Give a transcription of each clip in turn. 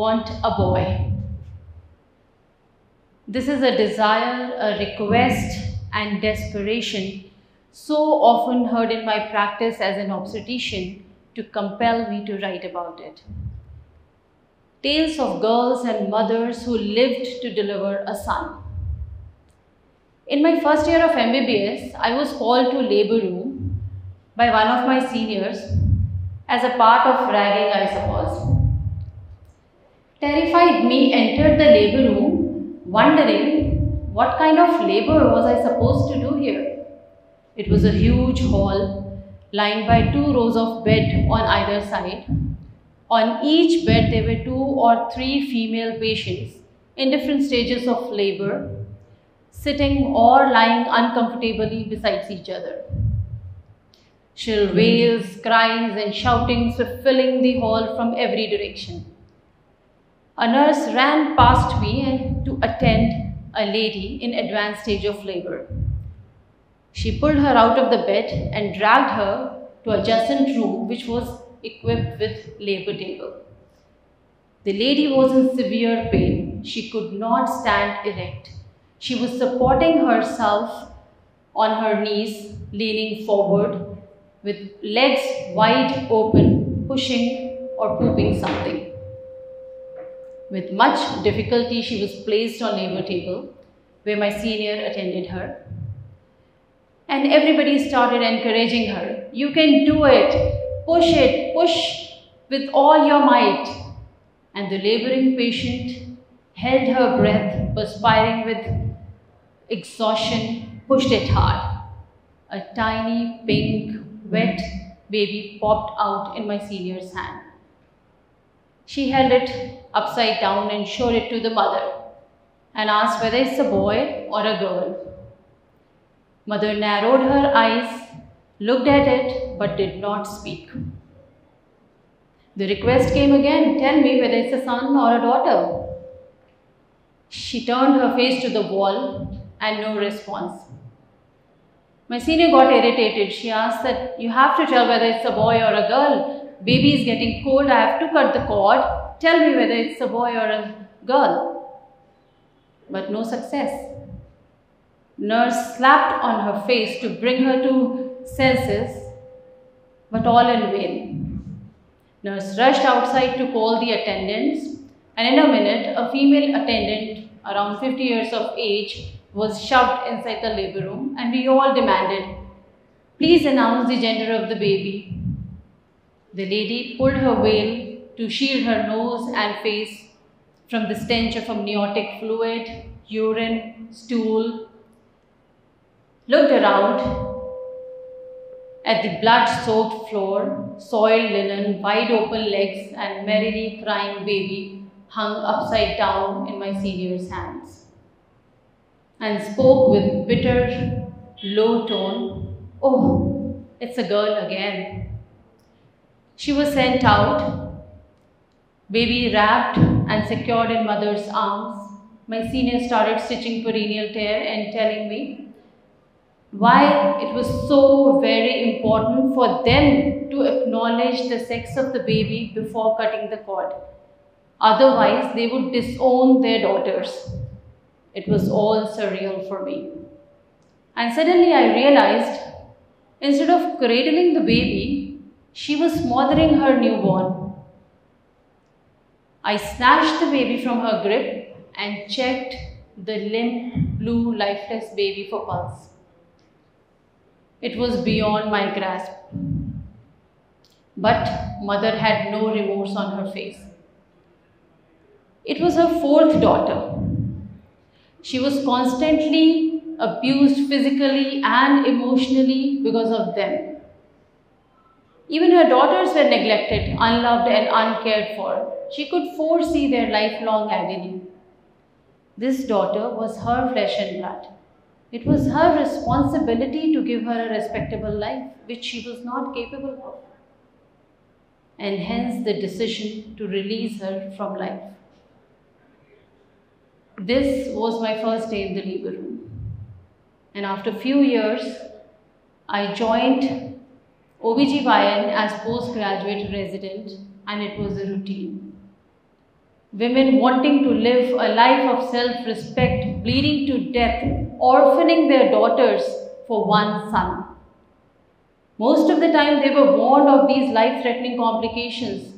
want a boy. This is a desire, a request, and desperation so often heard in my practice as an obstetrician to compel me to write about it. Tales of girls and mothers who lived to deliver a son. In my first year of MBBS, I was called to labor room by one of my seniors as a part of ragging, I suppose. Terrified me entered the labor room, wondering what kind of labor was I supposed to do here. It was a huge hall lined by two rows of beds on either side. On each bed there were two or three female patients in different stages of labor, sitting or lying uncomfortably beside each other. Shrill wails, cries and shoutings were filling the hall from every direction. A nurse ran past me to attend a lady in advanced stage of labor. She pulled her out of the bed and dragged her to a adjacent room which was equipped with labor table. The lady was in severe pain. She could not stand erect. She was supporting herself on her knees, leaning forward with legs wide open, pushing or pooping something. With much difficulty, she was placed on labor table where my senior attended her. And everybody started encouraging her. You can do it. Push it. Push with all your might. And the laboring patient held her breath, perspiring with exhaustion, pushed it hard. A tiny, pink, wet baby popped out in my senior's hand. She held it upside down and showed it to the mother and asked whether it's a boy or a girl. Mother narrowed her eyes, looked at it, but did not speak. The request came again, tell me whether it's a son or a daughter. She turned her face to the wall and no response. My senior got irritated. She asked that you have to tell whether it's a boy or a girl. Baby is getting cold. I have to cut the cord. Tell me whether it's a boy or a girl. But no success. Nurse slapped on her face to bring her to senses, but all in vain. Nurse rushed outside to call the attendants, and in a minute, a female attendant, around 50 years of age, was shoved inside the labor room and we all demanded, please announce the gender of the baby. The lady pulled her veil to shield her nose and face from the stench of amniotic fluid, urine, stool, looked around at the blood-soaked floor, soiled linen, wide open legs and merrily crying baby hung upside down in my senior's hands and spoke with bitter, low tone, Oh, it's a girl again. She was sent out, baby wrapped and secured in mother's arms. My senior started stitching perineal tear and telling me why it was so very important for them to acknowledge the sex of the baby before cutting the cord. Otherwise, they would disown their daughters. It was all surreal for me. And suddenly I realized instead of cradling the baby, she was smothering her newborn. I snatched the baby from her grip and checked the limp, blue, lifeless baby for pulse. It was beyond my grasp. But mother had no remorse on her face. It was her fourth daughter she was constantly abused physically and emotionally because of them. Even her daughters were neglected, unloved and uncared for. She could foresee their lifelong agony. This daughter was her flesh and blood. It was her responsibility to give her a respectable life, which she was not capable of. And hence the decision to release her from life. This was my first day in the labor room. And after a few years, I joined OBGYN as postgraduate resident and it was a routine. women wanting to live a life of self respect, bleeding to death, orphaning their daughters for one son. Most of the time, they were warned of these life threatening complications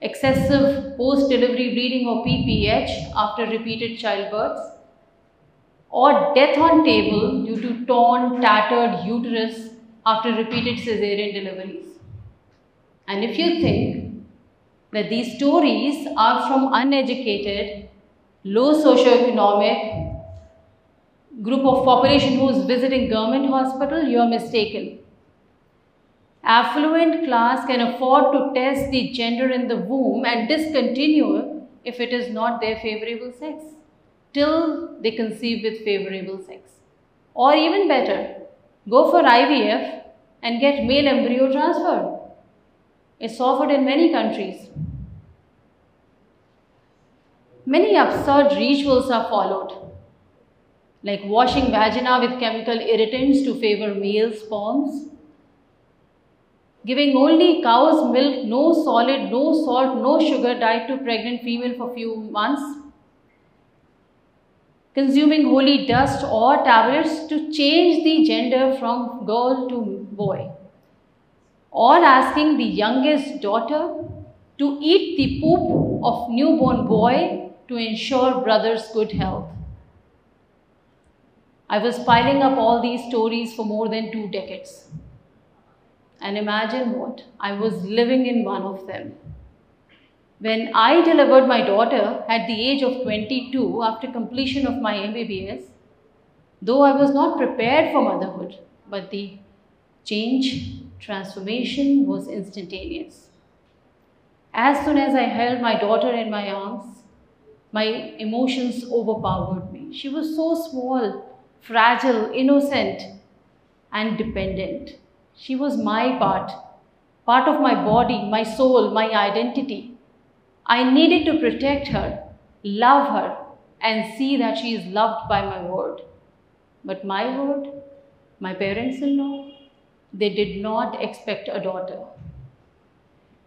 excessive post delivery bleeding or PPH after repeated childbirths, or death on table due to torn, tattered uterus after repeated cesarean deliveries. And if you think that these stories are from uneducated, low socioeconomic group of population who is visiting government hospital, you are mistaken. Affluent class can afford to test the gender in the womb and discontinue if it is not their favorable sex till they conceive with favorable sex. Or even better, go for IVF and get male embryo transfer. It's offered in many countries. Many absurd rituals are followed, like washing vagina with chemical irritants to favor male sperms, giving only cow's milk, no solid, no salt, no sugar diet to pregnant female for few months, consuming holy dust or tablets to change the gender from girl to boy, or asking the youngest daughter to eat the poop of newborn boy to ensure brother's good health. I was piling up all these stories for more than two decades. And imagine what? I was living in one of them. When I delivered my daughter at the age of 22 after completion of my MBBS, though I was not prepared for motherhood, but the change, transformation was instantaneous. As soon as I held my daughter in my arms, my emotions overpowered me. She was so small, fragile, innocent, and dependent. She was my part, part of my body, my soul, my identity. I needed to protect her, love her, and see that she is loved by my word. But my word, my parents in law, they did not expect a daughter.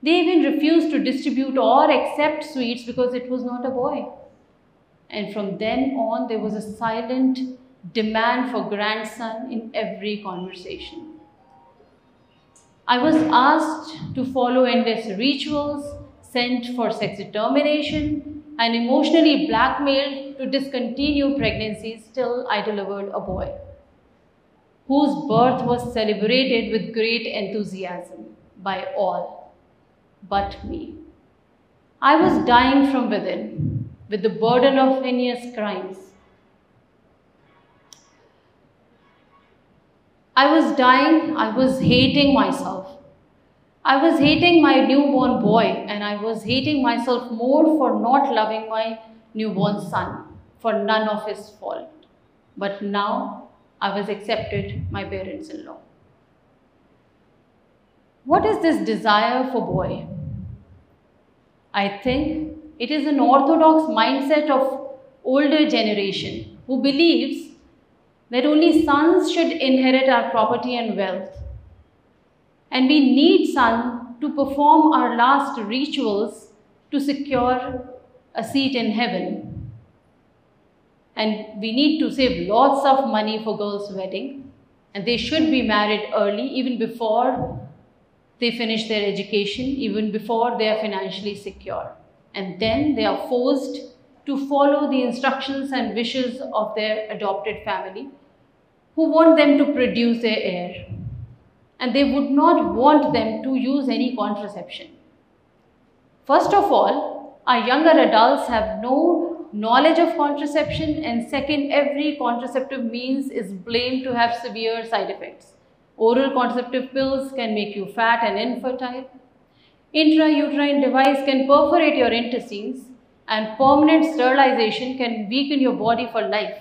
They even refused to distribute or accept sweets because it was not a boy. And from then on, there was a silent demand for grandson in every conversation. I was asked to follow endless rituals, sent for sex determination, and emotionally blackmailed to discontinue pregnancies till I delivered a boy, whose birth was celebrated with great enthusiasm by all but me. I was dying from within with the burden of heinous crimes I was dying, I was hating myself. I was hating my newborn boy, and I was hating myself more for not loving my newborn son, for none of his fault. But now I was accepted my parents in law. What is this desire for boy? I think it is an orthodox mindset of older generation who believes that only sons should inherit our property and wealth. And we need son to perform our last rituals to secure a seat in heaven. And we need to save lots of money for girls' wedding. And they should be married early, even before they finish their education, even before they are financially secure. And then they are forced to follow the instructions and wishes of their adopted family who want them to produce their heir. And they would not want them to use any contraception. First of all, our younger adults have no knowledge of contraception and second, every contraceptive means is blamed to have severe side effects. Oral contraceptive pills can make you fat and infertile. Intrauterine device can perforate your intestines and permanent sterilization can weaken your body for life.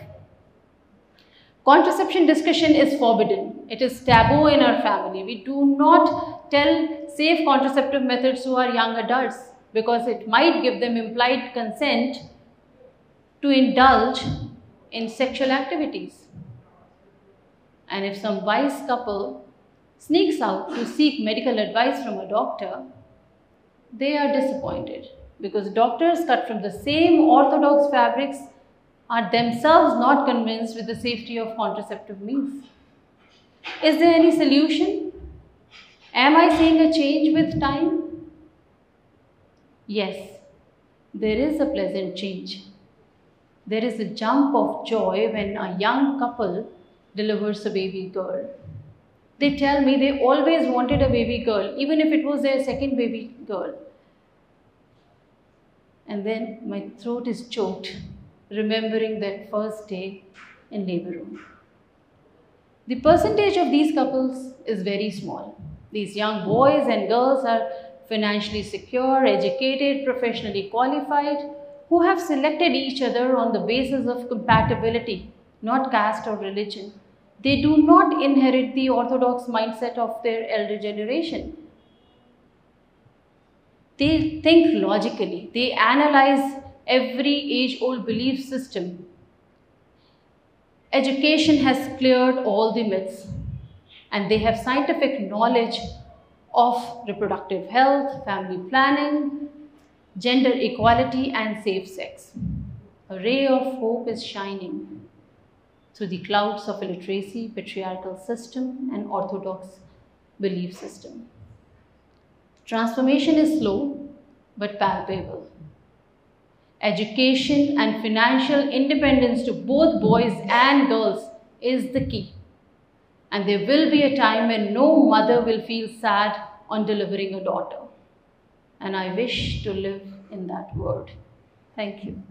Contraception discussion is forbidden. It is taboo in our family. We do not tell safe contraceptive methods to our young adults because it might give them implied consent to indulge in sexual activities. And if some wise couple sneaks out to seek medical advice from a doctor, they are disappointed because doctors cut from the same orthodox fabrics are themselves not convinced with the safety of contraceptive means. Is there any solution? Am I seeing a change with time? Yes, there is a pleasant change. There is a jump of joy when a young couple delivers a baby girl. They tell me they always wanted a baby girl, even if it was their second baby girl. And then my throat is choked, remembering that first day in labor room. The percentage of these couples is very small. These young boys and girls are financially secure, educated, professionally qualified, who have selected each other on the basis of compatibility, not caste or religion. They do not inherit the orthodox mindset of their elder generation. They think logically, they analyze every age old belief system. Education has cleared all the myths, and they have scientific knowledge of reproductive health, family planning, gender equality, and safe sex. A ray of hope is shining through the clouds of illiteracy, patriarchal system, and orthodox belief system. Transformation is slow but palpable. Education and financial independence to both boys and girls is the key. And there will be a time when no mother will feel sad on delivering a daughter. And I wish to live in that world. Thank you.